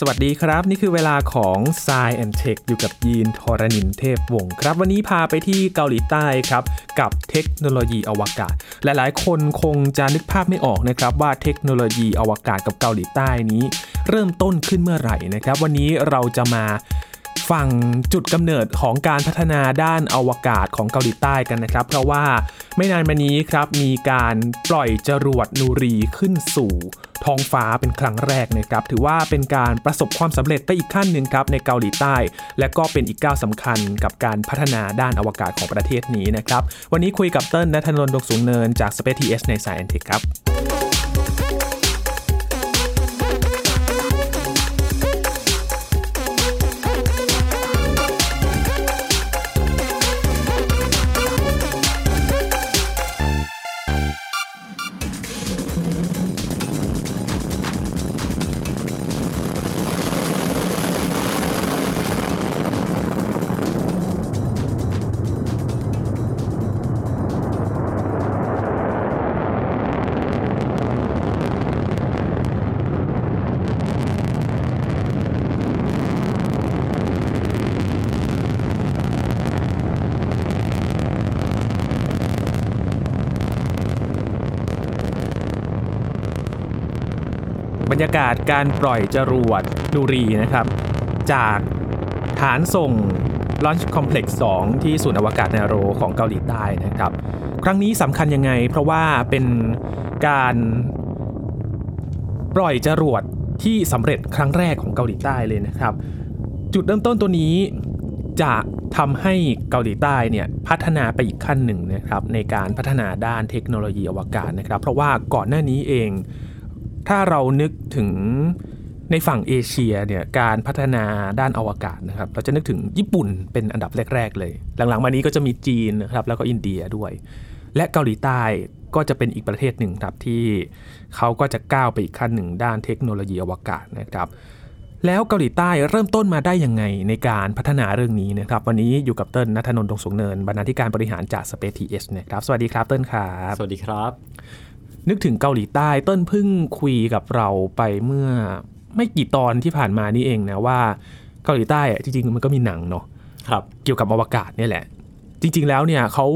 สวัสดีครับ นี่คือเวลาของ s ซแอนเทคอยู่กับยีนทรณินเทพวงศ์ครับ วันนี้พาไปที่เกาหลีใต้ครับ กับเทคโนโลยีอวกาศ หลายๆ คนคงจะนึกภาพไม่ออกนะครับ ว่าเทคโนโลยีอวกาศกับเกาหลีใต้นี้ เริ่มต้นขึ้นเมื่อไหร่นะครับ วันนี้เราจะมา ฟังจุดกำเนิดของการพัฒนาด้านอวกาศของเกาหลีใต้กันนะครับ เพราะว่าไม่นานมานี้ครับมีการปล่อยจรวดนูรีขึ้นสู่ท้องฟ้าเป็นครั้งแรกนะครับ ถือว่าเป็นการประสบความสำเร็จไปอีกขั้นหนึ่งครับในเกาหลีใต้ และก็เป็นอีกก้าวสำคัญกับการพัฒนาด้านอวกาศของประเทศนี้นะครับ วันนี้คุยกับเติ้ลนัทนนท์ดกสูงเนินจาก Space TS ในสายแอนเทคครับ รรยากาศการปล่อยจรวดนูรีนะครับ จากฐานส่ง Launch Complex 2 ที่ศูนย์อวกาศนาโรของเกาหลีใต้นะครับ ครั้งนี้สำคัญยังไง เพราะว่าเป็นการปล่อยจรวดที่สำเร็จครั้งแรกของเกาหลีใต้เลยนะครับ จุดเริ่มต้นตัวนี้จะทำให้เกาหลีใต้เนี่ยพัฒนาไปอีกขั้นหนึ่งนะครับในการพัฒนาด้านเทคโนโลยีอวกาศนะครับ เพราะว่าก่อนหน้านี้เอง ถ้าเรานึกถึงในฝั่งเอเชียเนี่ยการพัฒนาด้านอวกาศนะครับเราจะนึกถึงญี่ปุ่นเป็นอันดับแรก ๆ เลย หลังๆมานี้ก็จะมีจีนนะครับแล้วก็อินเดียด้วย และเกาหลีใต้ก็จะเป็นอีกประเทศหนึ่งครับที่เขาก็จะก้าวไปอีกขั้นหนึ่งด้านเทคโนโลยีอวกาศนะครับแล้วเกาหลีใต้เริ่มต้นมาได้ยังไงในการพัฒนาเรื่องนี้นะครับ วันนี้อยู่กับเติ้ลนัทนนท์ดงสงเนินบรรณาธิการบริหารจาก Space TS นะครับ สวัสดีครับเติ้ลครับ สวัสดีครับ นึกถึงเกาหลีใต้เติ้ลเพิ่งคุยกับเราไปเมื่อไม่กี่ตอนที่ผ่านมานี่เองนะว่าเกาหลีใต้อะจริงๆมันก็มีหนังเนาะครับ เกี่ยวกับอวกาศเนี่ยแหละ จริง ๆ แล้วเนี่ยเขา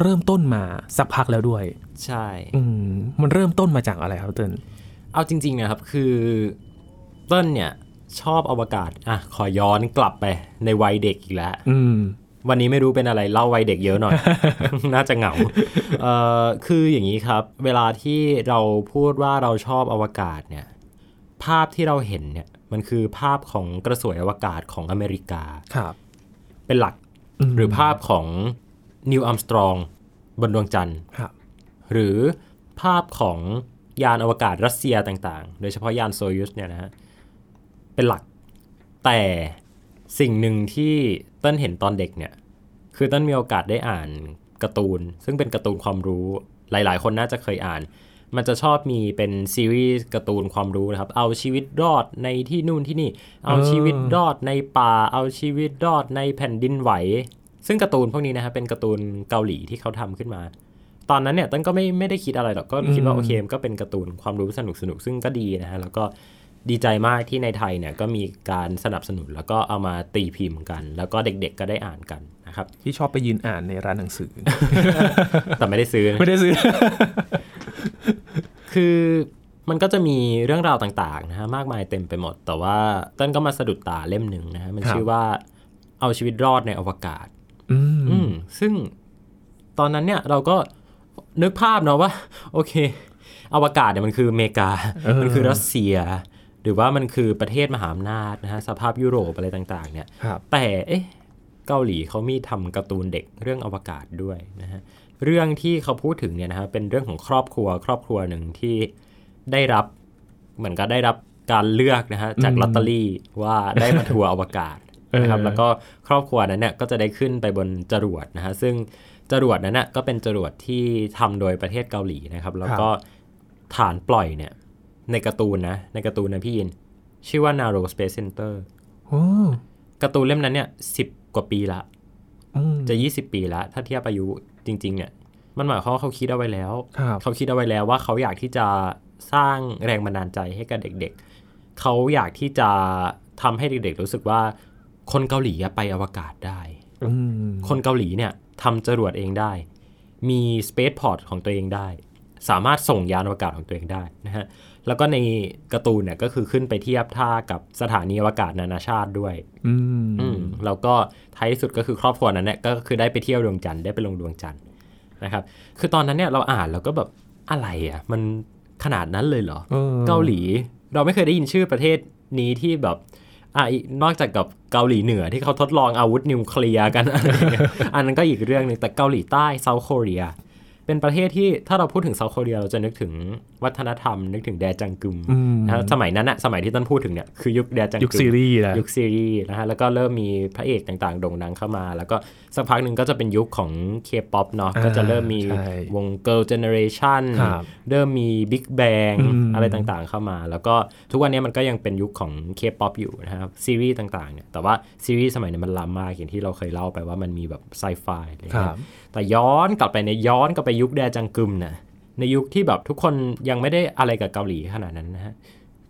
เริ่มต้นมาสักพักแล้วด้วย ใช่อืมมันเริ่มต้นมาจากอะไรครับเติ้ลเอาจริงๆนะครับคือเต้นเนี่ยชอบอวกาศอะขอย้อนกลับไปในวัยเด็กอีกแล้วอืม วันนี้ไม่รู้เป็นอะไรเล่าวัยเด็กเยอะหน่อย น่าจะเหงาเอ่อคืออย่างนี้ครับ เวลาที่เราพูดว่าเราชอบอวกาศเนี่ย ภาพที่เราเห็นเนี่ย มันคือภาพของกระสวยอวกาศของอเมริกาครับ เป็นหลักมหรือภาพของนิวอัมสตรองบนดวงจันทร์ครับหรือภาพของยานอวกาศรัสเซียต่างๆ โดยเฉพาะยานโซยุสเนี่ยนะฮะเป็นหลักแต่ สิ่งหนึ่งที่เต้นเห็นตอนเด็กเนี่ย คือเต้นมีโอกาสได้อ่านการ์ตูน ซึ่งเป็นการ์ตูนความรู้หลาย ๆ คนน่าจะเคยอ่าน มันจะชอบมีเป็นซีรีส์การ์ตูนความรู้นะครับ เอาชีวิตรอดในที่นู่นที่นี่ เอาชีวิตรอดในป่า เอาชีวิตรอดในแผ่นดินไหว ซึ่งการ์ตูนพวกนี้นะครับเป็นการ์ตูนเกาหลีที่เขาทำขึ้นมา ตอนนั้นเนี่ยต้นก็ไม่ไม่ได้คิดอะไรหรอก ก็คิดว่าโอเคมก็เป็นการ์ตูนความรู้สนุกสนุกซึ่งก็ดีนะฮะ แล้วก็ ดีใจมากที่ในไทยเนี่ยก็มีการสนับสนุนแล้วก็เอามาตีพิมพ์กัน แล้วก็เด็กๆก็ได้อ่านกันนะครับที่ชอบไปยืนอ่านในร้านหนังสือ แต่ไม่ได้ซื้อนะไม่ได้ซื้อ คือมันก็จะมีเรื่องราวต่างๆนะฮะมากมายเต็มไปหมด แต่ว่าต้นก็มาสะดุดตาเล่มหนึ่งนะฮะมันครับชื่อว่าเอาชีวิตรอดในอวกาศอืมอืมซึ่งตอนนั้นเนี่ยเราก็นึกภาพเนาะว่า โอเค อวกาศเนี่ยมันคืออเมริกาเออมันคือรัสเซีย หรือว่ามันคือประเทศมหาอำนาจนะฮะสภาพยุโรปอะไรต่างๆเนี่ยครับแต่เอ๊ะเกาหลีเขามีทำการ์ตูนเด็กเรื่องอวกาศด้วยนะฮะเรื่องที่เขาพูดถึงเนี่ยนะฮะเป็นเรื่องของครอบครัวครอบครัวหนึ่งที่ได้รับเหมือนกับได้รับการเลือกนะฮะจากอืมลอตเตอรี่ว่าได้มาทัวร์อวกาศนะครับเออแล้วก็ครอบครัวนั้นเนี่ยก็จะได้ขึ้นไปบนจรวดนะฮะซึ่งจรวดนั้นน่ะก็เป็นจรวดที่ทำโดยประเทศเกาหลีนะครับ แล้วก็ฐานปล่อยเนี่ย ในการ์ตูนนะ ในการ์ตูนนะพี่ยิน ชื่อว่า Naro Space Center โอ้การ์ตูนเล่มนั้นเนี่ยสิบกว่าปีละอืมจะ20ปีละถ้าเทียบอายุจริง ๆ เนี่ย มันหมายความว่าเขาคิดเอาไว้แล้วครับเขาคิดเอาไว้แล้วว่าเขาอยากที่จะสร้างแรงบันดาลใจให้กับเด็กเขาอยากที่จะทำให้เด็ก ๆ รู้สึกว่า คนเกาหลีอะไปอวกาศได้อืมคนเกาหลีเนี่ยทำจรวดเองได้ มีสเปซพอร์ตของตัวเองได้ สามารถส่งยานอวกาศของตัวเองได้นะฮะ แล้วก็ในการ์ตูนเนี่ยก็คือขึ้นไปเทียบท่ากับสถานีอวกาศนานาชาติด้วยอืมอืมแล้วก็ท้ายที่สุดก็คือครอบครัวนั้นเนี่ยก็คือได้ไปเที่ยวดวงจันทร์ได้ไปลงดวงจันทร์นะครับ คือตอนนั้นเนี่ยเราอ่านแล้วก็แบบอะไรอะ มันขนาดนั้นเลยเหรอออเกาหลี เราไม่เคยได้ยินชื่อประเทศนี้ที่แบบอะอีกนอกจากกับเกาหลีเหนือที่เขาทดลองอาวุธนิวเคลียร์กันอะไรอย่างเงี้ยอันนั้นก็อีกเรื่องหนึงแต่เกาหลีใต้เซาท์โคเรีย เป็นประเทศที่ถ้าเราพูดถึงเซาท์โคเรียเราจะนึกถึงวัฒนธรรม นึกถึงแดจังกึมอืมนะฮะสมัยนั้นอะสมัยที่ต้นพูดถึงเนี่ยคือยุคแดจังกึมยุคซีรีส์นะยุคซีรีส์นะฮะแล้วก็เริ่มมีพระเอกต่างๆ โด่งดังเข้ามา แล้วก็สักพักหนึ่งก็จะเป็นยุคของ K-POP เนาะอ่าก็จะเริ่มมีใช่วง Girl Generation ครับเริ่มมี Big Bang อืมอะไรต่างๆเข้ามา แล้วก็ทุกวันนี้มันก็ยังเป็นยุคของ K-POP อยู่นะครับซีรีส์ต่างๆเนี่ยแต่ว่าซีรีส์สมัยนี้มันล้ำมากอย่างที่เราเคยเล่าไปว่ามันมีแบบไซไฟอะไรครัเงี้บย แต่ย้อนกลับไปในย้อนกลับไปยุคแดจังกึมนะในยุคที่แบบทุกคนยังไม่ได้อะไรกับเกาหลีขนาดนั้นนะฮะ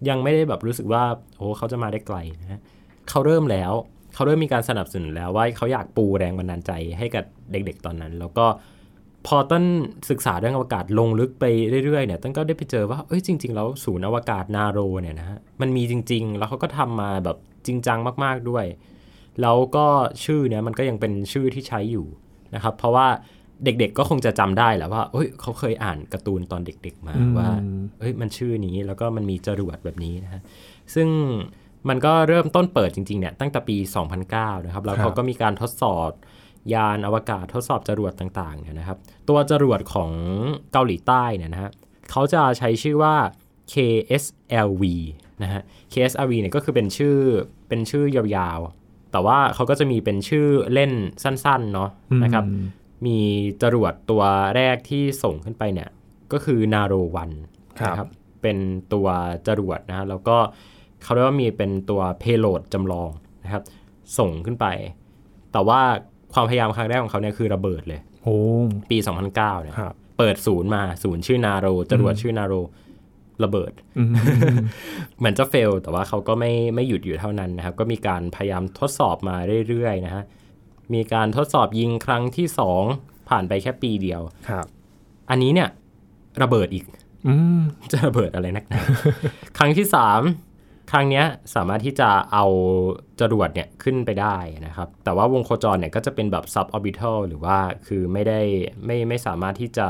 ยังไม่ได้แบบรู้สึกว่าโอ้เขาจะมาได้ไกลนะฮะเขาเริ่มแล้วเขาเริ่มมีการสนับสนุนแล้วว่าเขาอยากปูแรงบันดาลใจให้กับเด็กๆตอนนั้น แล้วก็พอต้นศึกษาเรื่องอวกาศลงลึกไปเรื่อยๆเนี่ยต้นก็ได้ไปเจอว่าเอ้ยจริง ๆ แล้วศูนย์อวกาศนาโรเนี่ยนะฮะมันมีจริง ๆ แล้วเขาก็ทำมาแบบจริงจังมากๆด้วย แล้วก็ชื่อเนี่ยมันก็ยังเป็นชื่อที่ใช้อยู่ นะครับ เพราะว่าเด็กๆก็คงจะจำได้แหละว่าเอ้ยเขาเคยอ่านการ์ตูนตอนเด็ก ๆ มาอืมว่าเอ้ยมันชื่อนี้แล้วก็มันมีจรวดแบบนี้นะฮะซึ่งมันก็เริ่มต้นเปิดจริงๆเนี่ยตั้งแต่ปี 2009 นะครับ แล้วครับเขาก็มีการทดสอบยานอวกาศทดสอบจรวดต่างๆเนี่ยนะครับ ตัวจรวดของเกาหลีใต้เนี่ยนะฮะเขาจะใช้ชื่อว่า KSLV นะฮะ KSLV เนี่ยก็คือเป็นชื่อเป็นชื่อยาวๆ แต่ว่าเขาก็จะมีเป็นชื่อเล่นสั้นๆเนาะนะครับอืมมีจรวดตัวแรกที่ส่งขึ้นไปเนี่ย ก็คือนาโรวันครับนะครับ เป็นตัวจรวดนะฮะแล้วก็เขาเรียกว่ามีเป็นตัวเพโลดจำลองนะครับ ส่งขึ้นไป แต่ว่าความพยายามครั้งแรกของเขาเนี่ยคือระเบิดเลยโอ้ปี 2009เนี่ยครับเปิดศูนย์มาศูนย์ชื่อนาโรจรวดชื่อนาโร ระเบิดอืมเหมือนจะเฟล แต่ว่าเขาก็ไม่ไม่หยุดอยู่เท่านั้นนะครับ ก็มีการพยายามทดสอบมาเรื่อยๆนะฮะ มีการทดสอบยิงครั้งที่2ผ่านไปแค่ปีเดียว ครับ อันนี้เนี่ย ระเบิดอีกอืมจะระเบิดอะไรนักหนา ครั้งที่3ครั้งเนี้ยสามารถที่จะเอาจรวดเนี่ยขึ้นไปได้นะครับ แต่ว่าวงโคจรเนี่ยก็จะเป็นแบบ sub orbital หรือว่าคือไม่ได้ไม่ไม่สามารถที่จะ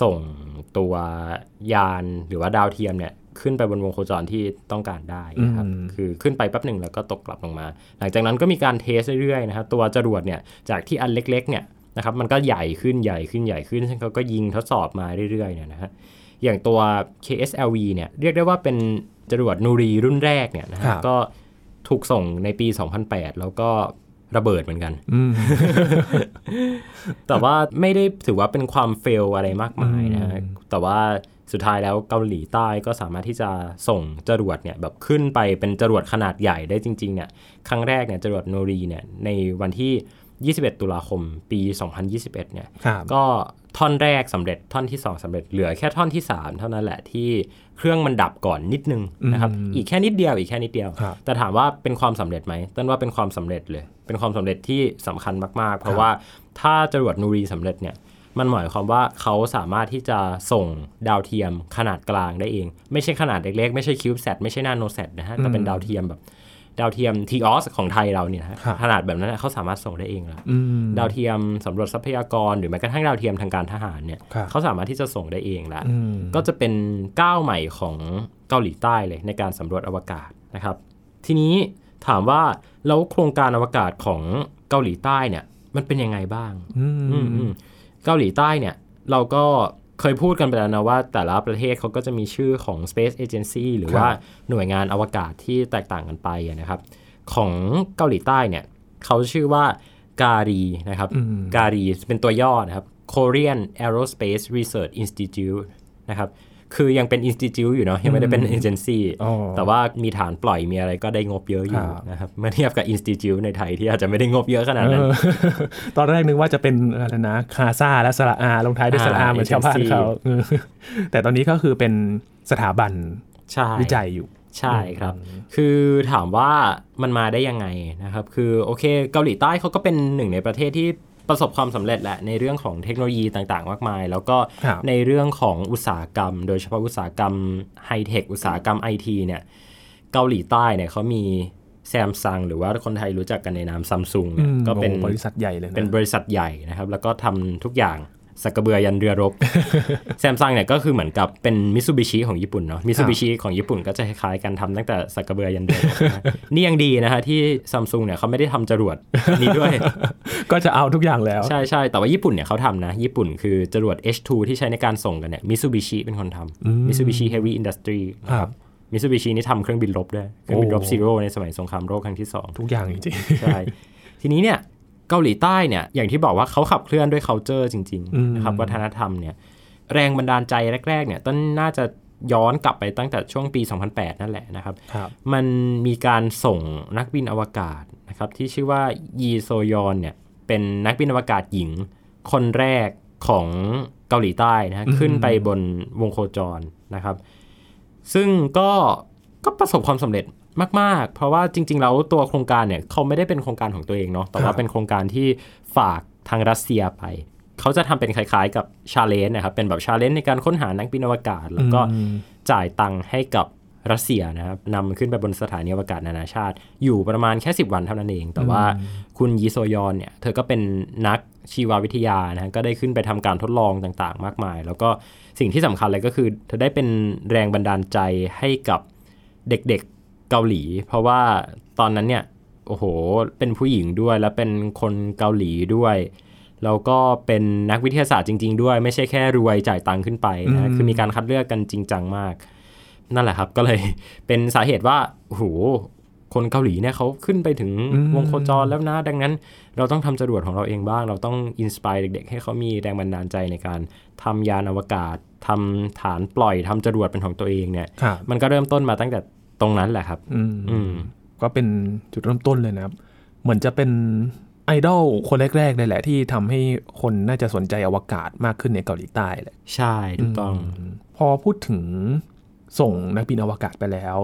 ส่งตัวยานหรือว่าดาวเทียมเนี่ยขึ้นไปบนวงโคจรที่ต้องการได้นะครับอืมคือขึ้นไปแป๊บหนึ่งแล้วก็ตกกลับลงมา หลังจากนั้นก็มีการเทสเรื่อยๆนะครับ ตัวจรวดเนี่ยจากที่อันเล็กๆเนี่ยนะครับ มันก็ใหญ่ขึ้นใหญ่ขึ้นใหญ่ขึ้นซึ่งเขาก็ยิงทดสอบมาเรื่อยๆเนี่ยนะฮะ อย่างตัว KSLV เนี่ยเรียกได้ว่าเป็นจรวดนูรีรุ่นแรกเนี่ยนะฮะครับก็ถูกส่งในปี 2008 แล้วก็ ระเบิดเหมือนกันอืมแต่ว่าไม่ได้ถือว่าเป็นความเฟลอะไรมากมายนะฮะอืมแต่ว่าสุดท้ายแล้วเกาหลีใต้ก็สามารถที่จะส่งจรวดเนี่ยแบบขึ้นไปเป็นจรวดขนาดใหญ่ได้จริง ๆ เนี่ย ครั้งแรกเนี่ยจรวดโนรีเนี่ยในวันที่ 21 ตุลาคมปี 2021 เนี่ยครับก็ ท่อนแรกสำเร็จท่อนที่ 2สำเร็จเหลือแค่ท่อนที่ 3 เท่านั้นแหละที่เครื่องมันดับก่อนนิดนึงนะครับอืมอีกแค่นิดเดียวอีกแค่นิดเดียวครับแต่ถามว่าเป็นความสำเร็จไหมต้นว่าเป็นความสำเร็จเลย เป็นความสำเร็จที่สำคัญมากๆ เพครัราะบว่าถ้าจรวดนูรีสำเร็จเนี่ยมันหมายความว่าเขาสามารถที่จะส่งดาวเทียมขนาดกลางได้เอง ไม่ใช่ขนาดเล็กๆ ไม่ใช่คิวบ์แซไม่ใช่นาโนแซนะฮะแต่เป็นดาวเทียมแบบ ดาวเทียมทีออสของไทยเราเนี่ยนะฮะครับขนาดแบบนั้นนะเขาสามารถส่งได้เองแล้วอืมดาวเทียมสำรวจทรัพยากรหรือแม้กระทั่งดาวเทียมทางการทหารเนี่ยครับเขาสามารถที่จะส่งได้เองแล้วอืมก็จะเป็นก้าวใหม่ของเกาหลีใต้เลยในการสำรวจอวกาศนะครับ ทีนี้ถามว่าแล้วโครงการอวกาศของเกาหลีใต้เนี่ยมันเป็นยังไงบ้างอืมอืมอืมเกาหลีใต้เนี่ยเราก็ เคยพูดกันไปแล้วนะว่าแต่ละประเทศเขาก็จะมีชื่อของ Space Agency หรือว่าหน่วยงานอวกาศที่แตกต่างกันไปอะนะครับ ของเกาหลีใต้เนี่ยเขาชื่อว่าการีนะครับอืมการีเป็นตัวย่อนะครับ Korean Aerospace Research Institute นะครับ คือยังเป็น institute อยู่เนาะยังไม่ได้เป็น agency อ๋อแต่ว่ามีฐานปล่อยมีอะไรก็ได้งบเยอะอยู่ครับนะครับเมื่อเทียบกับ institute ในไทยที่อาจจะไม่ได้งบเยอะขนาดนั้นเออตอนแรกนึกว่าจะเป็นอะไรนะคาซาและสระอาลงท้ายด้วยสระอาอ่าเหมือนชาวบ้าน agency เขาเออแต่ตอนนี้ก็คือเป็นสถาบันใช่วิจัยอยู่ใช่ครับ คือถามว่ามันมาได้ยังไงนะครับ คือโอเคเกาหลีใต้เขาก็เป็นหนึ่งในประเทศที่ ประสบความสำเร็จแหละในเรื่องของเทคโนโลยีต่างๆ มากมาย แล้วก็ครับในเรื่องของอุตสาหกรรม โดยเฉพาะอุตสาหกรรมไฮเทคอุตสาหกรรมไอทีเนี่ยเกาหลีใต้เนี่ยเขามีแซมซังหรือว่าคนไทยรู้จักกันในนามซัมซุงเนี่ยอืมก็เป็นโอ้บริษัทใหญ่เลยนะเป็นบริษัทใหญ่นะครับ แล้วก็ทำทุกอย่าง สากกะเบือยันเรือรบแซมซังเนี่ยก็คือเหมือนกับเป็นมิ t ซูบิชิของญี่ปุ่นเนาะมิ t ซูบิชิของญี่ปุ่นก็จะคล้ายๆกันทำตั้งแต่สากกะเบือยันเรือรบนะนี่ยังดีนะฮะที่ซัมซุงเนี่ยเขาไม่ได้ทำจรวดนี้ด้วย ก็จะเอาทุกอย่างแล้ว ใช่ใช่แต่ว่าญี่ปุ่นเนี่ยเขาทำนะ ญี่ปุ่นคือจรวด H2 ที่ใช้ในการส่งกันเนี่ยมิ t ซูบิชิเป็นคนทำมิ t ซูบิชิเฮฟวี่อินดัสทรีครับมิ t ซูบิชินี่ทำเครื่องบินรบด้วยเครื่องบินรบโอ้ Zero ในสมัยสงครามโลกครั้งที่สองทุกอย่างจริงใช่ทีนี้เนี่ย เกาหลีใต้เนี่ยอย่างที่บอกว่าเขาขับเคลื่อนด้วย culture จริงอืมๆนะครับวัฒนธรรมเนี่ยแรงบันดาลใจแรกๆเนี่ยต้นน่าจะย้อนกลับไปตั้งแต่ช่วงปี 2008 นั่นแหละนะครับๆครับมันมีการส่งนักบินอวกาศนะครับที่ชื่อว่ายีโซยอนเนี่ยเป็นนักบินอวกาศหญิงคนแรกของเกาหลีใต้นะฮะอืมขึ้นไปบนวงโคจรนะครับ ซึ่งก็ก็ประสบความสำเร็จ มาก ๆ เพราะว่าจริง ๆ แล้วตัวโครงการเนี่ยเขาไม่ได้เป็นโครงการของตัวเองเนาะแต่ว่าเป็นโครงการที่ฝากทางรัสเซียไป เขาจะทำเป็นคล้าย ๆ กับ challenge นะครับเป็นแบบ challenge ในการค้นหานักบินอวกาศ แล้วก็อืมจ่ายตังค์ให้กับรัสเซียนะครับนำขึ้นไปบนสถานีอวกาศนานาชาติ อยู่ประมาณแค่ 10 วันเท่านั้นเอง แต่ว่าคุณยีโซยอนเนี่ยเธอก็เป็นนักชีววิทยานะฮะก็ได้ขึ้นไปทำการทดลองต่างๆ มากมาย แล้วก็สิ่งที่สำคัญเลยก็คือ เธอได้เป็นแรงบันดาลใจให้กับเด็กๆ เกาหลี เพราะว่าตอนนั้นเนี่ยโอ้โหเป็นผู้หญิงด้วย แล้วเป็นคนเกาหลีด้วยแล้วก็เป็นนักวิทยาศาสตร์จริง ๆ ด้วย ไม่ใช่แค่รวยจ่ายตังค์ขึ้นไปนะฮะอืมคือมีการคัดเลือกกันจริงจังมาก นั่นแหละครับก็เลยเป็นสาเหตุว่าโอ้โหคนเกาหลีเนี่ยเขาขึ้นไปถึงอืมวงโคจรแล้วนะ ดังนั้น เราต้องทำจรวดของเราเองบ้าง เราต้องอินสปายเด็กๆ ให้เขามีแรงบันดาลใจในการทำยานอวกาศทำฐานปล่อยทำจรวดเป็นของตัวเองเนี่ยครับมันก็เริ่มต้นมาตั้งแต่ ตรงนั้นแหละครับอืมอืมก็เป็นจุดเริ่มต้นเลยนะครับ เหมือนจะเป็นไอดอลคนแรกๆเลยแหละ ที่ทำให้คนน่าจะสนใจอวกาศมากขึ้นในเกาหลีใต้แหละใช่ถูกต้องมพอพูดถึงส่งนักบินอวกาศไปแล้ว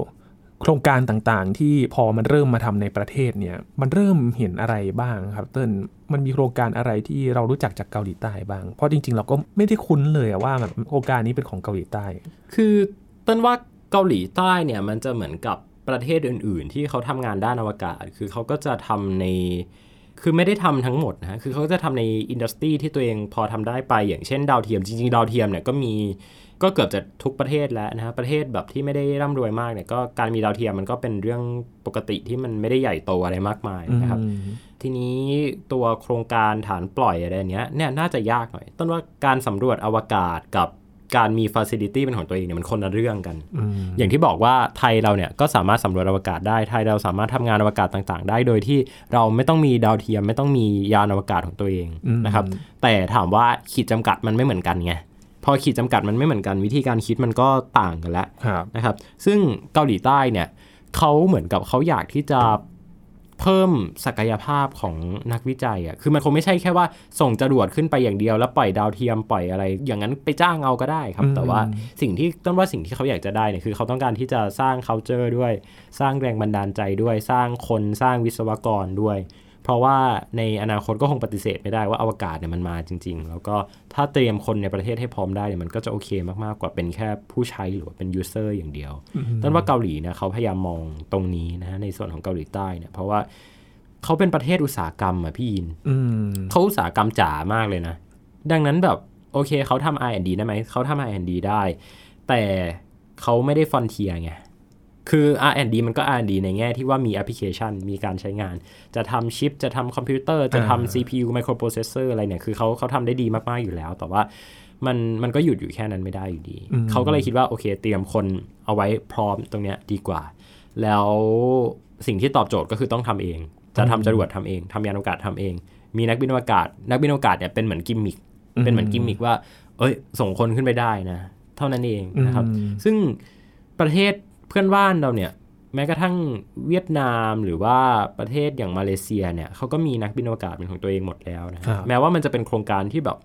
โครงการต่างๆ ที่พอมันเริ่มมาทำในประเทศเนี่ย มันเริ่มเห็นอะไรบ้างครับ เติ้ลมันมีโครงการอะไรที่เรารู้จักจากเกาหลีใต้บ้าง เพราะจริงๆ เราก็ไม่ได้คุ้นเลยอะว่าแบบโครงการนี้เป็นของเกาหลีใต้ คือต้นว่า เกาหลีใต้เนี่ยมันจะเหมือนกับประเทศอื่น ๆ ที่เขาทำงานด้านอวกาศ คือเขาก็จะทำในคือไม่ได้ทำทั้งหมดนะฮะคือเขาจะทำในindustry ที่ตัวเองพอทำได้ไป อย่างเช่นดาวเทียม จริงๆ ดาวเทียมเนี่ยก็มีก็เกือบจะทุกประเทศแล้วนะฮะ ประเทศแบบที่ไม่ได้ร่ำรวยมากเนี่ย ก็การมีดาวเทียมมันก็เป็นเรื่องปกติที่มันไม่ได้ใหญ่โตอะไรมากมายนะครับอืมทีนี้ตัวโครงการฐานปล่อยอะไรเนี้ยเนี่ยน่าจะยากหน่อย ต้นว่าการสำรวจอวกาศกับ การมีฟ a ซิลิตี้เป็นของตัวเองเนี่ยมันคนละเรื่องกันอืมอย่างที่บอกว่าไทยเราเนี่ยก็สามารถสำรวจอวกาศได้ไทยเราสามารถทำงานอวกาศต่างๆ ได้ โดยที่เราไม่ต้องมีดาวเทียมไม่ต้องมียานอวกาศของตัวเองอืมนะครับ แต่ถามว่าขีดจำกัดมันไม่เหมือนกันไงพอขีดจำกัดมันไม่เหมือนกันวิธีการคิดมันก็ต่างกันแล้วครับนะครับ ซึ่งเกาหลีใต้เนี่ยเขาเหมือนกับเขาอยากที่จะ เพิ่มศักยภาพของนักวิจัยอะ คือมันคงไม่ใช่แค่ว่าส่งจรวดขึ้นไปอย่างเดียวแล้วปล่อยดาวเทียมปล่อยอะไร อย่างนั้นไปจ้างเอาก็ได้ครับอืมแต่ว่าสิ่งที่ต้นว่าสิ่งที่เขาอยากจะได้เนี่ยคือเขาต้องการที่จะสร้าง culture ด้วย สร้างแรงบันดาลใจด้วย สร้างคน สร้างวิศวกรด้วย เพราะว่าในอนาคตก็คงปฏิเสธไม่ได้ว่าอวกาศเนี่ยมันมาจริง ๆ แล้วก็ถ้าเตรียมคนในประเทศให้พร้อมได้เนี่ยมันก็จะโอเคมากๆกว่าเป็นแค่ผู้ใช้หรือว่าเป็นยูเซอร์อย่างเดียวต้นว่าเกาหลีเนี่ยเขาพยายามมองตรงนี้นะฮะในส่วนของเกาหลีใต้เนี่ยเพราะว่าเขาเป็นประเทศอุตสาหกรรมอะพี่ยินอืมเขาอุตสาหกรรมจ๋ามากเลยนะ ดังนั้นแบบโอเคเขาทำ R&D ได้ไหมเขาทำ R&D ได้ แต่เขาไม่ได้ frontier ไง คือ R&D มันก็ R&D ในแง่ที่ว่ามีแอปพลิเคชัน มีการใช้งาน จะทำชิป จะทำคอมพิวเตอร์ จะอ่าทำ CPU microprocessor อะไรเนี่ย คือเขาเขาทำได้ดีมาก ๆ อยู่แล้ว แต่ว่ามันมันก็หยุดอยู่แค่นั้นไม่ได้อยู่ดี เขาก็เลยคิดว่า โอเค เตรียมคนเอาไว้พร้อมตรงเนี้ยดีกว่า แล้วสิ่งที่ตอบโจทย์ก็คือต้องทำเอง จะทำจรวดทำเองทำยานอวกาศทำเอง มีนักบินอวกาศ นักบินอวกาศเนี่ยเป็นเหมือนกิมมิค เป็นเหมือนกิมมิคว่า เอ้ย ส่งคนขึ้นไปได้นะ เท่านั้นเองนะครับอืมซึ่งประเทศเพื่อนบ้านเราเนี่ยแม้กระทั่งเวียดนามหรือว่าประเทศอย่างมาเลเซียเนี่ยเขาก็มีนักบินอวกาศเป็นของตัวเองหมดแล้วนะครับแม้ว่ามันจะเป็นโครงการที่แบบ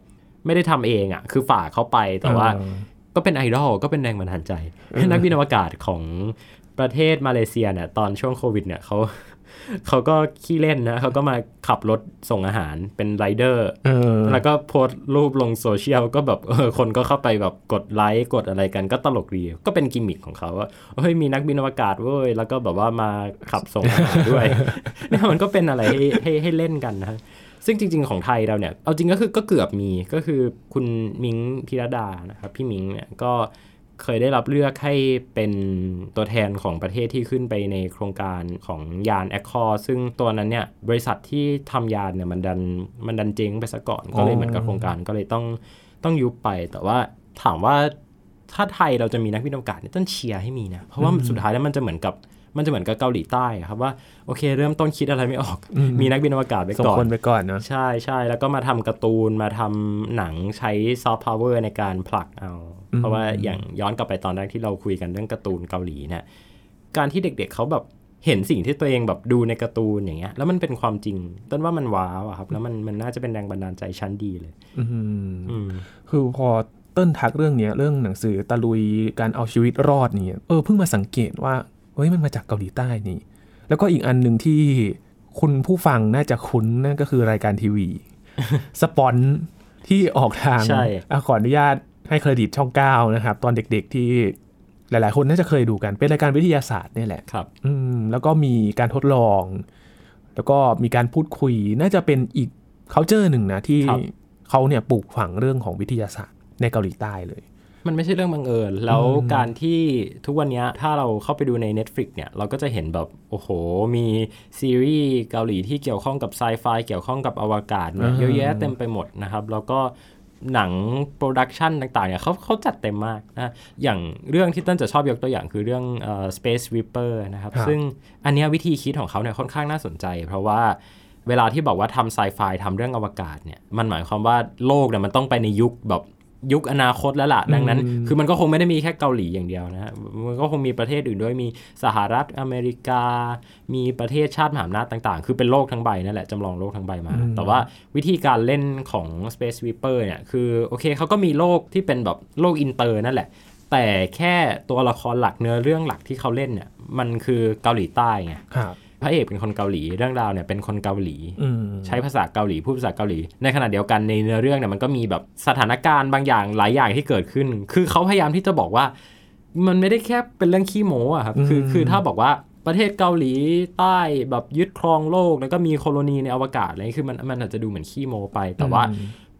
ไม่ได้ทำเองอะ่ะคือฝากเขาไปแต่ว่าเออก็เป็นไอดอลก็เป็นแรงบันดาลใจ นักบินอวกาศของประเทศมาเลเซียเนี่ยตอนช่วงโควิดเนี่ยเขา เขาก็ขี้เล่นนะเขาก็มาขับรถส่งอาหารเป็นไรเดอร์เออแล้วก็โพสต์รูปลงโซเชียลก็แบบเออคนก็เข้าไปแบบกดไลค์กดอะไรกันก็ตลกดีก็เป็นกิมมิคของเขาว่าเฮ้ยมีนักบินอวกาศเว้ยแล้วก็แบบว่ามาขับส่งอาหารด้วยเนี่ยมันก็เป็นอะไรให้ให้ให้เล่นกันนะซึ่งจริง ๆ ของไทยเราเนี่ย เอาจริงก็คือก็เกือบมีก็คือคุณมิงพิรดานะครับพี่มิงเนี่ยก็ เคยได้รับเลือกให้เป็นตัวแทนของประเทศที่ขึ้นไปในโครงการของยาน XCOR ซึ่งตัวนั้นเนี่ยบริษัทที่ทำยานเนี่ยมันดันมันดันเจ๊งไปซะก่อน ก็เลยเหมือนกับโครงการก็เลยต้องต้องยุบไป แต่ว่าถามว่าถ้าไทยเราจะมีนักบินอวกาศเนี่ยต้นเชียร์ให้มีนะ เพราะว่าสุดท้ายแล้วมันจะเหมือนกับมันจะเหมือนกับเกาหลีใต้อะครับว่าโอเค เริ่มต้นคิดอะไรไม่ออก มีนักบินอวกาศไปส่งก่อคนนไปก่อนเนาะใช่ใช่แล้วก็มาทำการ์ตูนมาทำหนังใช้ซอฟต์พาวเวอร์ในการผลักเอา เพราะว่าอย่างย้อนกลับไปตอนแรกที่เราคุยกันเรื่องการ์ตูนเกาหลีเนี่ยการที่เด็กๆเขาแบบเห็นสิ่งที่ตัวเองแบบดูในการ์ตูนอย่างเงี้ย แล้วมันเป็นความจริง ต้นว่ามันว้าวอะครับ แล้วมันมันน่าจะเป็นแรงบันดาลใจชั้นดีเลย อืมอืมคือพอเติ้ลทักเรื่องเนี้ยเรื่องหนังสือตะลุยการเอาชีวิตรอดเนี่ยเออเพิ่งมาสังเกตว่าเฮ้ยมันมาจากเกาหลีใต้นี่ แล้วก็อีกอันหนึ่งที่คุณผู้ฟังน่าจะคุ้นนั่นก็คือรายการทีวี สปอนที่ออกทางใช่อะขออนุญาต ให้เครดิตช่องเก้านะครับ ตอนเด็กๆที่หลายๆ คนน่าจะเคยดูกัน เป็นรายการวิทยาศาสตร์เนี่ยแหละครับอืมแล้วก็มีการทดลอง แล้วก็มีการพูดคุยน่าจะเป็นอีก c u เจอร์หนึ่งนะที่ครับเขาเนี่ยปลูกฝังเรื่องของวิทยาศาสตร์ในเกาหลีใต้เลย มันไม่ใช่เรื่องบังเอิญ แล้วการที่ทุกวันเนี้ยถ้าเราเข้าไปดูใน Netflix เนี่ย เราก็จะเห็นแบบ โอ้โห มีซีรีส์เกาหลีที่เกี่ยวข้องกับไซไฟเกี่ยวข้องกับอวกาศเนี่ยอ่าเยอะแยะเต็มไปหมดนะครับ แล้วก็ หนัง production ต่างๆเนี่ยเขาเขาจัดเต็มมากนะอย่างเรื่องที่ต้นจะชอบยกตัวอย่างคือเรื่องเอ่อ Space Sweeper นะครับครับซึ่งอันเนี้ยวิธีคิดของเขาเนี่ยค่อนข้างน่าสนใจ เพราะว่าเวลาที่บอกว่าทำไซไฟทำเรื่องอวกาศเนี่ยมันหมายความว่าโลกเนี่ยมันต้องไปในยุคแบบ ยุคอนาคตแล้วล่ะ ดังนั้น คือมันก็คงไม่ได้มีแค่เกาหลีอย่างเดียวนะฮะมันก็คงมีประเทศอื่นด้วยมีสหรัฐอเมริกา มีประเทศชาติมหาอำนาจต่างๆ คือเป็นโลกทั้งใบนั่นแหละจำลองโลกทั้งใบมา แต่ว่าวิธีการเล่นของ Space Sweeper เนี่ยคือโอเคเขาก็มีโลกที่เป็นแบบโลกอินเตอร์นั่นแหละ แต่แค่ตัวละครหลักเนื้อเรื่องหลักที่เขาเล่นเนี่ยมันคือเกาหลีใต้ไงครับ พระเอกเป็นคนเกาหลีเรื่องราวเนี่ยเป็นคนเกาหลีอืมใช้ภาษาเกาหลีพูดภาษาเกาหลี ในขณะเดียวกันในเนื้อเรื่องเนี่ยมันก็มีแบบสถานการณ์บางอย่างหลายอย่างที่เกิดขึ้น คือเขาพยายามที่จะบอกว่า มันไม่ได้แค่เป็นเรื่องขี้โม้อะครับคืออืมคือถ้าบอกว่าประเทศเกาหลีใต้แบบยึดครองโลกแล้วก็มีโคโลนีในอวกาศอะไรคือมันมันอาจจะดูเหมือนขี้โม้ไป แต่ว่า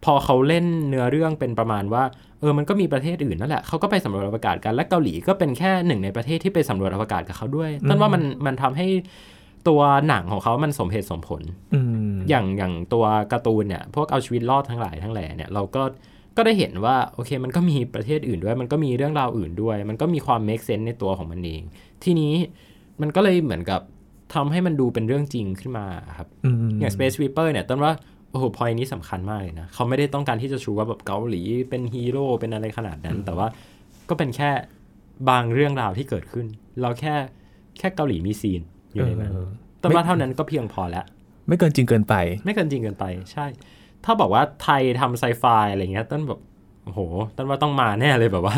พอเขาเล่นเนื้อเรื่องเป็นประมาณว่าเออมันก็มีประเทศอื่นนั่นแหละเขาก็ไปสำรวจอวกาศกันและเกาหลีก็เป็นแค่หนึ่งในประเทศที่ไปสำรวจอวกาศกับเขาด้วยต้นว่ามันมันทำให้ ตัวหนังของเขามันสมเหตุสมผลอืมอย่างอย่างตัวการ์ตูนเนี่ย พวกเอาชีวิตรอดทั้งหลายทั้งแหล่เนี่ยเราก็ก็ได้เห็นว่าโอเค มันก็มีประเทศอื่นด้วย มันก็มีเรื่องราวอื่นด้วย มันก็มีความ make sense ในตัวของมันเอง ทีนี้มันก็เลยเหมือนกับทำให้มันดูเป็นเรื่องจริงขึ้นมาครับอืมอย่าง Space Sweeper เนี่ยต้นว่าโอ้โหพอยนี้สำคัญมากเลยนะ เขาไม่ได้ต้องการที่จะชูว่าแบบเกาหลีเป็นฮีโร่เป็นอะไรขนาดนั้น แต่ว่าก็เป็นแค่บางเรื่องราวที่เกิดขึ้น เราแค่แค่เกาหลีมีซีน อยู่ในนั้นเออต้นว่าเท่านั้นก็เพียงพอแล้ว ไม่เกินจริงเกินไป ไม่เกินจริงเกินไป ใช่ ถ้าบอกว่าไทยทำไซไฟอะไรเงี้ยต้นแบบโอ้โหต้นว่าต้องมาแน่เลยแบบว่า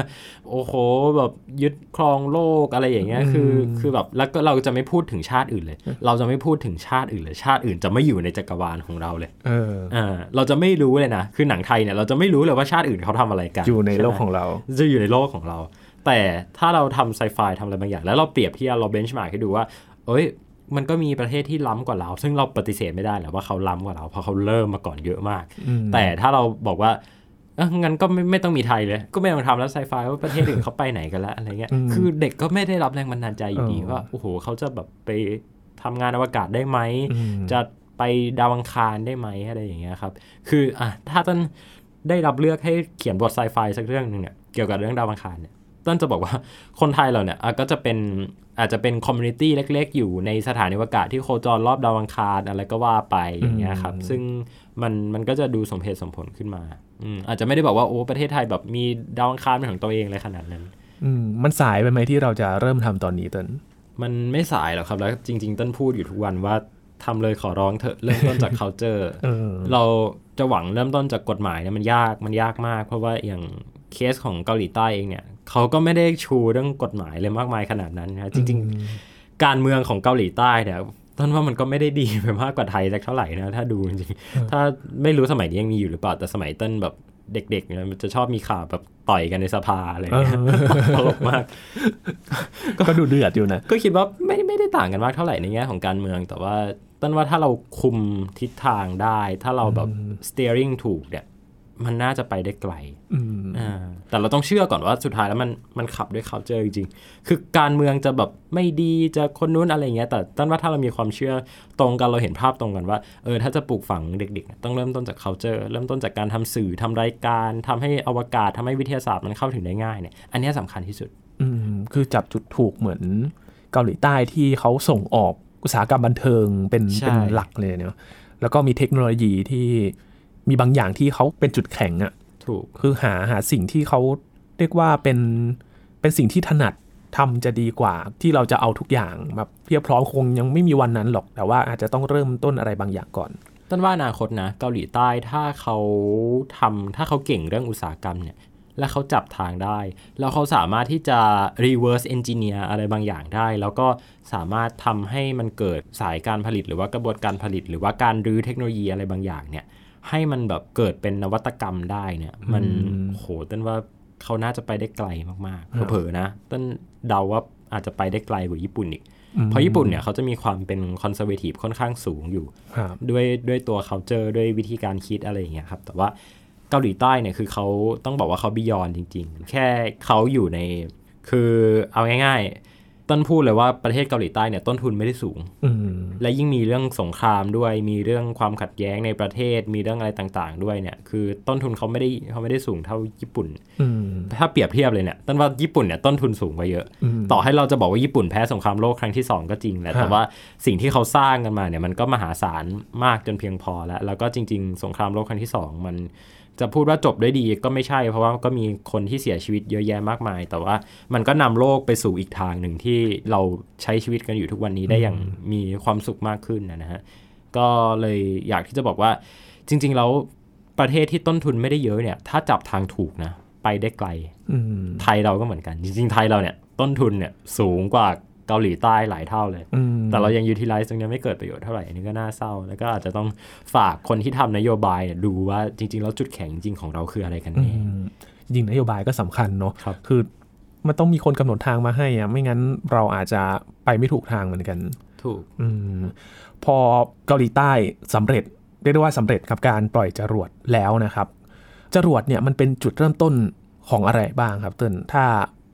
โอ้โหแบบยึดครองโลกอะไรอย่างเงี้ยคืออืมคือแบบแล้วก็เราจะไม่พูดถึงชาติอื่นเลย เราจะไม่พูดถึงชาติอื่นเลยชาติอื่นจะไม่อยู่ในจักรวาลของเราเลย เอออ่าเราจะไม่รู้เลยนะคือหนังไทยเนี่ยเราจะไม่รู้เลยว่าชาติอื่นเขาทำอะไรกัน อยู่ในโลกช่ไหมของเรา จะอยู่ในโลกของเรา แต่ถ้าเราทำไซไฟทำอะไรบางอย่าง แล้วเราเปรียบเทียบเราเบนช์มาร์กให้ดูว่า เอ้ย มันก็มีประเทศที่ล้ำกว่าเรา ซึ่งเราปฏิเสธไม่ได้แหละว่าเขาล้ำกว่าเรา เพราะเขาเริ่มมาก่อนเยอะมากอืมแต่ถ้าเราบอกว่าเอ้างั้นก็ไม่ไม่ต้องมีไทยเลย ก็ไม่ต้องทำแล้วไซไฟว่าประเทศอื่นเขาไปไหนกันแล้วอะไรเงี้ยอืมคือเด็กก็ไม่ได้รับแรงบันดาลใจอยู่ดีเออว่า โอ้โห เขาจะแบบไปทำงานอวกาศได้ไหมอืมจะไปดาวอังคารได้ไหมอะไรอย่างเงี้ยครับ คืออะถ้าต้นได้รับเลือกให้เขียนบทไซไฟสักเรื่องหนึ่งเนี่ย เกี่ยวกับเรื่องดาวอังคารเนี่ย ต้นจะบอกว่าคนไทยเราเนี่ยอะก็จะเป็น อาจจะเป็น community เล็ก ๆ อยู่ในสถานีอวกาศที่โคจรรอบดาวอังคารอะไรก็ว่าไปอย่างเงี้ยครับอืมซึ่งมันมันก็จะดูสมเหตุสมผลขึ้นมาอืมอาจจะไม่ได้บอกว่าโอ้ประเทศไทยแบบมีดาวอังคารเป็นของตัวเองเลยขนาดนั้นอืมมันสายไปไหมที่เราจะเริ่มทำตอนนี้ต้นมันไม่สายหรอกครับแล้วจริง ๆ ต้นพูดอยู่ทุกวันว่าทำเลยขอร้องเถอะเริ่มต้นจาก culture เออเราจะหวังเริ่มต้นจากกฎหมายเนี่ยมันยากมันยากมาก เพราะว่าอย่างเคสของเกาหลีใต้เองเนี่ย เขาก็ไม่ได้ชูเรื่องกฎหมายเลยมากมายขนาดนั้นนะจริง ๆ การเมืองของเกาหลีใต้เนี่ยต้นว่ามันก็ไม่ได้ดีไปมากกว่าไทยสักเท่าไหร่นะถ้าดูจริงๆถ้าไม่รู้สมัยนี้ยังมีอยู่หรือเปล่าแต่สมัยต้นแบบเด็กๆเนี่ยมันจะชอบมีข่าวแบบต่อยกันในสภาอะไรอย่างเงี้ยตลกมาก ก็ดูเดือดอยู่นะ ก็คิดว่าไม่ไม่ได้ต่างกันมากเท่าไหร่ในแง่ของการเมือง แต่ว่าต้นว่าถ้าเราคุมทิศทางได้ ถ้าเราแบบ steering ถูกเนี่ย มันน่าจะไปได้ไกลอืมอ่าแต่เราต้องเชื่อก่อนว่าสุดท้ายแล้วมันมันขับด้วย culture จริงๆ คือการเมืองจะแบบไม่ดีจะคนนู้นอะไรเงี้ย แต่ต้นว่าถ้าเรามีความเชื่อตรงกันเราเห็นภาพตรงกันว่า เออถ้าจะปลูกฝังเด็กๆ ต้องเริ่มต้นจาก culture เริ่มต้นจากการทำสื่อทำรายการทำให้อวกาศทำให้วิทยาศาสตร์มันเข้าถึงได้ง่ายเนี่ย อันเนี้ยสำคัญที่สุด อืมคือจับจุดถูกเหมือนเกาหลีใต้ที่เขาส่งออกอุตสาหกรรมบันเทิงเป็นใช่เป็นหลักเลยเนาะแล้วก็มีเทคโนโลยีที่ มีบางอย่างที่เขาเป็นจุดแข็งอะ่ะถูกคือหาหาสิ่งที่เขาเรียกว่าเป็นเป็นสิ่งที่ถนัดทำจะดีกว่าที่เราจะเอาทุกอย่างมาเพียบพร้อมคงยังไม่มีวันนั้นหรอก แต่ว่าอาจจะต้องเริ่มต้นอะไรบางอย่างก่อน ต้นว่าอนาคตนะ เกาหลีใต้ถ้าเขาทำถ้าเขาเก่งเรื่องอุตสาหกรรมเนี่ย และเขาจับทางได้ แล้วเขาสามารถที่จะ reverse engineer อะไรบางอย่างได้ แล้วก็สามารถทำให้มันเกิดสายการผลิตหรือว่ากระบวนการผลิต หรือว่าการรื้อเทคโนโลยีอะไรบางอย่างเนี่ย ให้มันแบบเกิดเป็นนวัตกรรมได้เนี่ย มันโหต้นว่าเขาน่าจะไปได้ไกลมากๆเผลอๆนะต้นเดาว่าอาจจะไปได้ไกลกว่าญี่ปุ่นอีก เพราะญี่ปุ่นเนี่ยเขาจะมีความเป็นคอนเซอร์เวทีฟค่อนข้างสูงอยู่ครับด้วยด้วยตัว culture ด้วยวิธีการคิดอะไรอย่างเงี้ยครับ แต่ว่าเกาหลีใต้เนี่ยคือเขาต้องบอกว่าเขาบิยอนจริง ๆ แค่เขาอยู่ในคือเอาง่ายๆ ต้นพูดเลยว่าประเทศเกาหลีใต้เนี่ยต้นทุนไม่ได้สูงอืมและยิ่งมีเรื่องสงครามด้วย มีเรื่องความขัดแย้งในประเทศ มีเรื่องอะไรต่างๆ ด้วยเนี่ย คือต้นทุนเขาไม่ได้เขาไม่ได้สูงเท่าญี่ปุ่นอืมถ้าเปรียบเทียบเลยเนี่ยต้นว่าญี่ปุ่นเนี่ยต้นทุนสูงกว่าเยอะอืมต่อให้เราจะบอกว่าญี่ปุ่นแพ้สงครามโลกครั้งที่ 2 ก็จริงแหละฮะแต่ว่าสิ่งที่เขาสร้างกันมาเนี่ยมันก็มหาศาลมากจนเพียงพอแล้วแล้วก็จริง ๆ สงครามโลกครั้งที่2มัน จะพูดว่าจบด้วยดีก็ไม่ใช่ เพราะว่าก็มีคนที่เสียชีวิตเยอะแยะมากมาย แต่ว่ามันก็นำโลกไปสู่อีกทางหนึ่งที่เราใช้ชีวิตกันอยู่ทุกวันนี้ได้อย่างมีความสุขมากขึ้นนะฮะก็เลยอยากที่จะบอกว่าจริง ๆ แล้วประเทศที่ต้นทุนไม่ได้เยอะเนี่ย ถ้าจับทางถูกนะ ไปได้ไกลอืมไทยเราก็เหมือนกัน จริง ๆ ไทยเราเนี่ยต้นทุนเนี่ยสูงกว่า เกาหลีใต้หลายเท่าเลยอืมแต่เรายังยูทิลไลซ์ตรงเนี้ยไม่เกิดประโยชน์เท่าไหร่อันนี้ก็น่าเศร้า แล้วก็อาจจะต้องฝากคนที่ทำนโยบายเนี่ยดูว่าจริง ๆ แล้วจุดแข็งจริงของเราคืออะไรกันอืแน่มจริงนโยบายก็สำคัญเนาะครับคือมันต้องมีคนกำหนดทางมาให้อะไม่งั้นเราอาจจะไปไม่ถูกทางเหมือนกัน ถูกอืมพอเกาหลีใต้สำเร็จเรียกได้ว่าสำเร็จกับการปล่อยจรวดแล้วนะครับ จรวดเนี่ยมันเป็นจุดเริ่มต้นของอะไรบ้างครับเติ้ลถ้า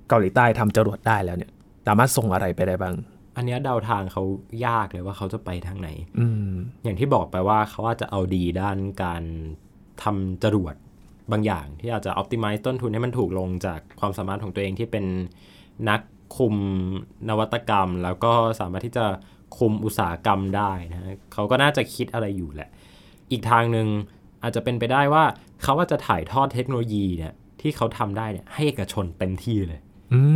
เกาหลีใต้ทำจรวดได้แล้วเนี่ย สามารถส่งอะไรไปได้บ้าง อันเนี้ยเดาทางเขายากเลยว่าเขาจะไปทางไหน อืม อย่างที่บอกไปว่าเขาอาจจะเอาดีด้านการทำจรวดบางอย่าง ที่อาจจะ optimize ต้นทุนให้มันถูกลงจากความสามารถของตัวเองที่เป็นนักคุมนวัตกรรม แล้วก็สามารถที่จะคุมอุตสาหกรรมได้นะฮะเขาก็น่าจะคิดอะไรอยู่แหละ อีกทางหนึ่งอาจจะเป็นไปได้ว่าเขาอาจจะถ่ายทอดเทคโนโลยีเนี่ยที่เขาทำได้เนี่ยให้เอกชนเต็มที่เลยอืม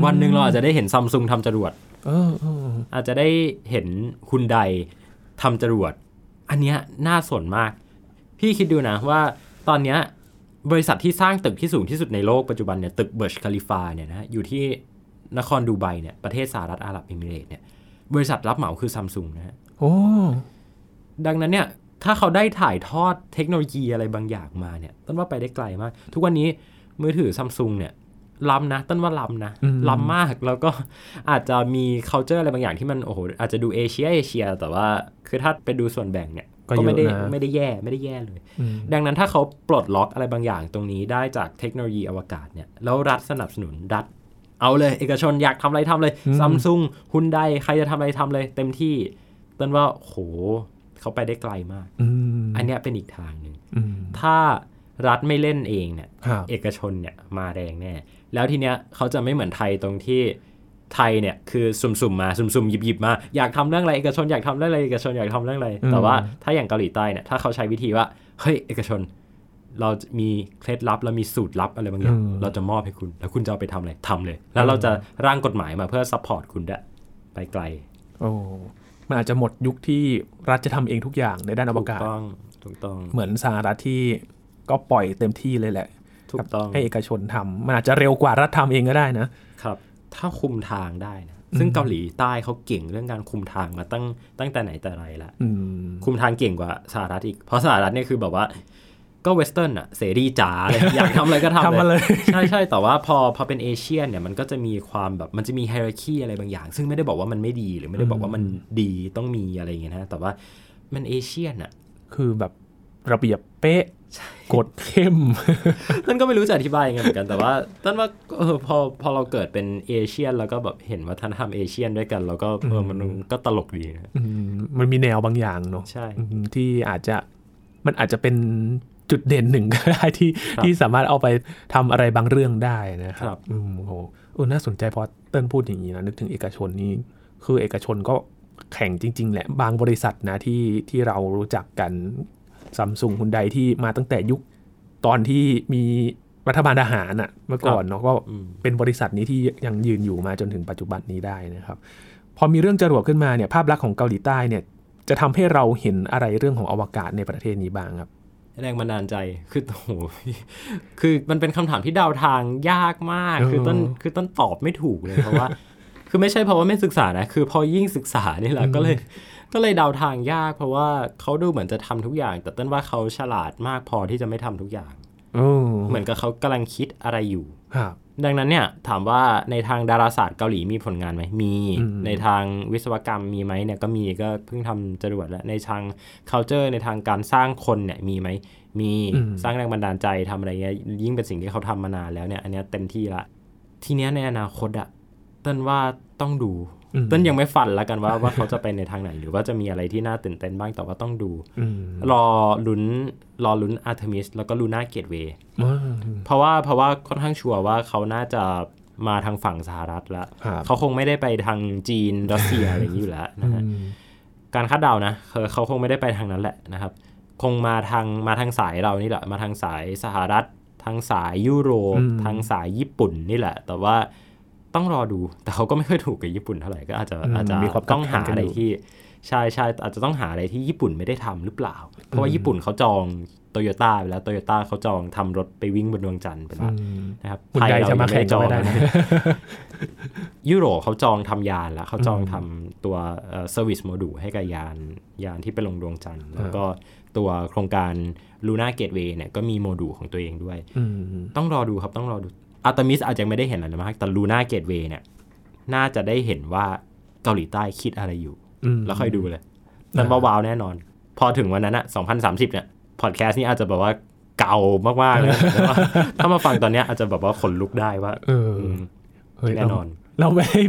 วันหนึ่งเราอาจจะได้เห็นซัมซุงทำจรวดเออเอออาจจะได้เห็นฮุนไดทำจรวด อันเนี้ยน่าสนมาก พี่คิดดูนะว่าตอนเนี้ยบริษัทที่สร้างตึกที่สูงที่สุดในโลกปัจจุบันเนี่ยตึกเบิร์จคาลิฟาเนี่ยนะอยู่ที่นครดูไบเนี่ยประเทศสหรัฐอาหรับเอมิเรตส์เนี่ยบริษัทรับเหมาคือซัมซุงนะฮะโอ้ดังนั้นเนี่ยถ้าเขาได้ถ่ายทอดเทคโนโลยีอะไรบางอย่างมาเนี่ยต้นว่าไปได้ไกลมาก ทุกวันนี้มือถือซัมซุงเนี่ย ล้ำนะต้นว่าล้ำนะล้ำมากแล้วก็อาจจะมี culture อะไรบางอย่างที่มันโอ้โหอาจจะดูเอเชียเอเชีย แต่ว่าคือถ้าไปดูส่วนแบ่งเนี่ยก็เยไม่อะได้นะไม่ได้แย่ไม่ได้แย่เลยอืมดังนั้นถ้าเขาปลดล็อกอะไรบางอย่างตรงนี้ได้จากเทคโนโลยีอวกาศเนี่ยแล้วรัฐสนับสนุนรัฐ เอาเลย เอกชนอยากทำอะไรทำเลยซัมซุงฮุนไดใครจะทำอะไรทำเลย เต็มที่ต้นว่าโหเขาไปได้ไกลมากอืมอันเนี้ยเป็นอีกทางหนึ่งอืมถ้ารัฐไม่เล่นเองเนี่ยครับเอกชนเนี่ยมาแรงแน่ แล้วทีเนี้ยเขาจะไม่เหมือนไทยตรงที่ไทยเนี่ยคือสุ่มๆมาสุ่มๆหยิบๆมาอยากทำเรื่องอะไรเอกชนอยากทำเรื่องอะไรเอกชนอยากทำเรื่องอะไรแต่ว่าถ้าอย่างเกาหลีใต้เนี่ยถ้าเขาใช้วิธีว่าเฮ้ยเอกชน เราจะมีเคล็ดลับเรามีสูตรลับอะไรบางอย่างเราจะมอบให้คุณ แล้วคุณจะเอาไปทำอะไรทำเลย แล้วเราจะร่างกฎหมายมาเพื่อ support คุณด้วยไปไกลโอ้มันอาจจะหมดยุคที่รัฐจะทำเองทุกอย่างในด้านอวกาศถูกต้องถูกต้องเหมือนสหรัฐที่ก็ปล่อยเต็มที่เลยแหละ ถูกต้องให้เอกชนทำมันอาจจะเร็วกว่ารัฐทำเองก็ได้นะครับ ถ้าคุมทางได้นะซึ่งเกาหลีใต้เขาเก่งเรื่องการคุมทางมาตั้งตั้งแต่ไหนแต่ไรละอืมคุมทางเก่งกว่าสหรัฐอีก เพราะสหรัฐเนี่ยคือแบบว่าก็เวสเทิร์นอะเสรีจ๋าเลยอยากทำอะไรก็ทำทำมาเลยใช่ใช่แต่ว่าพอพอเป็นเอเชียนเนี่ยมันก็จะมีความแบบมันจะมีไฮรักีอะไรบางอย่าง ซึ่งไม่ได้บอกว่ามันไม่ดีหรือไม่ได้บอกว่ามันดีต้องมีอะไรอย่างเงี้ยนะแต่ว่ามันเอเชียนอะคือแบบระเบียบเป๊ะ กฎเข้มต้นก็ไม่รู้จะอธิบายยังไงเหมือนกันแต่ว่าต้นว่าเออพอพอเราเกิดเป็นเอเชียน แล้วก็แบบเห็นวัฒนธรรมเอเชียนด้วยกันแล้วก็เออมันก็ตลกดีนะอืมมันมีแนวบางอย่างเนาะใช่อืมที่อาจจะมันอาจจะเป็นจุดเด่นหนึ่งก็ได้ที่ครับที่สามารถเอาไปทำอะไรบางเรื่องได้นะคครัรับบอืมโอ้โหเออน่าสนใจเพราะเติ้ลพูดอย่างนี้นะนึกถึงเอกชนนี่คือเอกชนก็แข่งจริง ๆ แหละบางบริษัทนะที่ที่เรารู้จักกัน ซัมซุงคุณใดที่มาตั้งแต่ยุคตอนที่มีรัฐบาลทหารอะเมื่อก่อนเนาะก็อืมเป็นบริษัทนี้ที่ยังยืนอยู่มาจนถึงปัจจุบันนี้ได้นะครับ พอมีเรื่องจรวดขึ้นมาเนี่ยภาพลักษณ์ของเกาหลีใต้เนี่ยจะทำให้เราเห็นอะไรเรื่องของอวกาศในประเทศนี้บ้างครับแรงบันดาลใจคือโอ้โหคือมันเป็นคำถามที่เดาทางยากมากเออคือต้นคือต้นตอบไม่ถูกเลยเพราะว่า คือไม่ใช่เพราะว่าไม่ศึกษานะ คือพอยิ่งศึกษานี่แหละก็เลย ก็เลยเดาทางยาก เพราะว่าเขาดูเหมือนจะทำทุกอย่าง แต่ต้นว่าเขาฉลาดมากพอที่จะไม่ทำทุกอย่างเออเหมือนกับเขากำลังคิดอะไรอยู่ครับดังนั้นเนี่ยถามว่าในทางดาราศาสตร์เกาหลีมีผลงานไหมมีอืมในทางวิศวกรรมมีไหมเนี่ยก็มีก็เพิ่งทำจรวดแล้วในทาง culture ในทางการสร้างคนเนี่ยมีไหมมีสร้างแรงบันดาลใจทำอะไรเงี้ยยิ่งเป็นสิ่งที่เขาทำมานานแล้วเนี่ยอันเนี้ยเต็มที่ละ ทีเนี้ยในอนาคตอะเต้นว่าต้องดูอืมเต้นยังไม่ฟันแล้วกันว่าว่าเขาจะไปในทางไหน หรือว่าจะมีอะไรที่น่าตื่นเต้นบ้างแต่ว่าต้องดูอืมรอลุ้นรอลุ้นอาร์เทมิสแล้วก็ Lunar Gateway อ่าเพราะว่าเพราะว่าค่อนข้างชัวร์ว่าเขาน่าจะมาทางฝั่งสหรัฐแล้วครับเขาคงไม่ได้ไปทางจีนรัสเซียอะไรอย่างนี้อยู่แล้วนะฮะอืมการคาดเดานะเขาเขาคงไม่ได้ไปทางนั้นแหละนะครับ คงมาทางมาทางสายเรานี่แหละ มาทางสายสหรัฐ ทางสายยุโรปทางสายญี่ปุ่นนี่แหละ แต่ว่า ต้องรอดู แต่เขาก็ไม่ค่อยถูกกับญี่ปุ่นเท่าไหร่ก็อาจจะอืมอาจจะมีความต้องหาขัดแย้งกันอะไรอยู่ที่ใช่ใช่อาจจะต้องหาอะไรที่ญี่ปุ่นไม่ได้ทำหรือเปล่า เพราะว่าญี่ปุ่นเขาจองโตโยต้าไปแล้วโตโยต้าเขาจองทำรถไปวิ่งบนดวงจันทร์ไปแล้วอืมนะครับฮุนไดจะมาแข่งก็องไม่ได้นะนะยุโรปเขาจองทำยานแล้วเขาจองทำตัว service module ให้กับยานยานที่ไปลงดวงจันทร์แล้วก็ตัวโครงการ Lunar Gateway เนี่ยก็มีโมดูลของตัวเองด้วยอืมต้องรอดูครับต้องรอดู อาร์เทมิสอาจจะไม่ได้เห็นอะไรมาก แต่ Lunar Gateway เนี่ย น่าจะได้เห็นว่าเกาหลีใต้คิดอะไรอยู่อืมแล้วค่อยดูเลยนั่นว่าว้าวแน่นอน พอถึงวันนั้นอะ2030 เนี่ย พอดแคสต์นี้อาจจะแบบว่าเก่ามากๆเลยแต่ว่าถ้ามาฟังตอนเนี้ยอาจจะแบบว่าขนลุกได้ว่าเออมเฮ้ยแน่นอน เราเราไม่ได้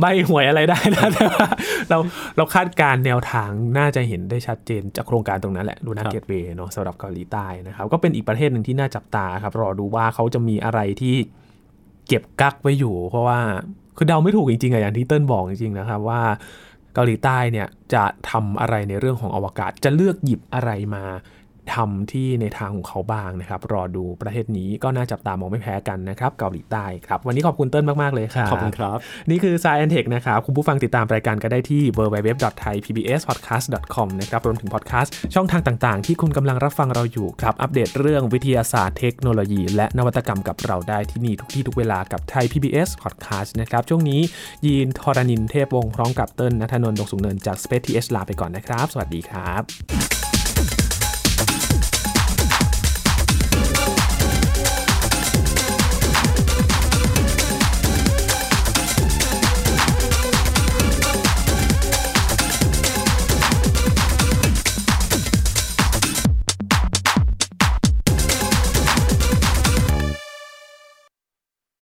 ใบหวยอะไรได้นะแต่ว่าเราเราคาดการณ์แนวทางน่าจะเห็นได้ชัดเจนจากโครงการตรงนั้นแหละดูน่าครับเกตเวย์เนาะสำหรับเกาหลีใต้นะครับ ก็เป็นอีกประเทศหนึ่งที่น่าจับตาครับ รอดูว่าเขาจะมีอะไรที่เก็บกักไว้อยู่ เพราะว่าคือเดาไม่ถูกจริงๆอะอย่างที่เติ้ลบอกจริงๆนะครับว่าเกาหลีใต้เนี่ยจะทำอะไรในเรื่องของอวกาศจะเลือกหยิบอะไรมา ทำที่ในทางของเขาบ้างนะครับ รอดูประเทศนี้ก็น่าจับตามองไม่แพ้กันนะครับ เกาหลีใต้ครับ วันนี้ขอบคุณเติ้ลมาก ๆ เลยครับขอบคุณครับ นี่คือ Science Tech นะครับ คุณผู้ฟังติดตามรายการก็ได้ที่ www.thaipbspodcast.com นะครับรวมถึงพอดแคสต์ช่องทางต่างๆ ที่คุณกำลังรับฟังเราอยู่ครับ อัปเดตเรื่องวิทยาศาสตร์เทคโนโลยี และนวัตกรรมกับเราได้ที่นี่ทุกที่ทุกเวลากับไทย PBS Podcast นะครับช่วงนี้ยีนทอรานินเทพวงศ์พร้อมกับเติ้ลนัทนนท์ดงสูงเนินจาก Space TH ลาไปก่อนนะครับ สวัสดีครับ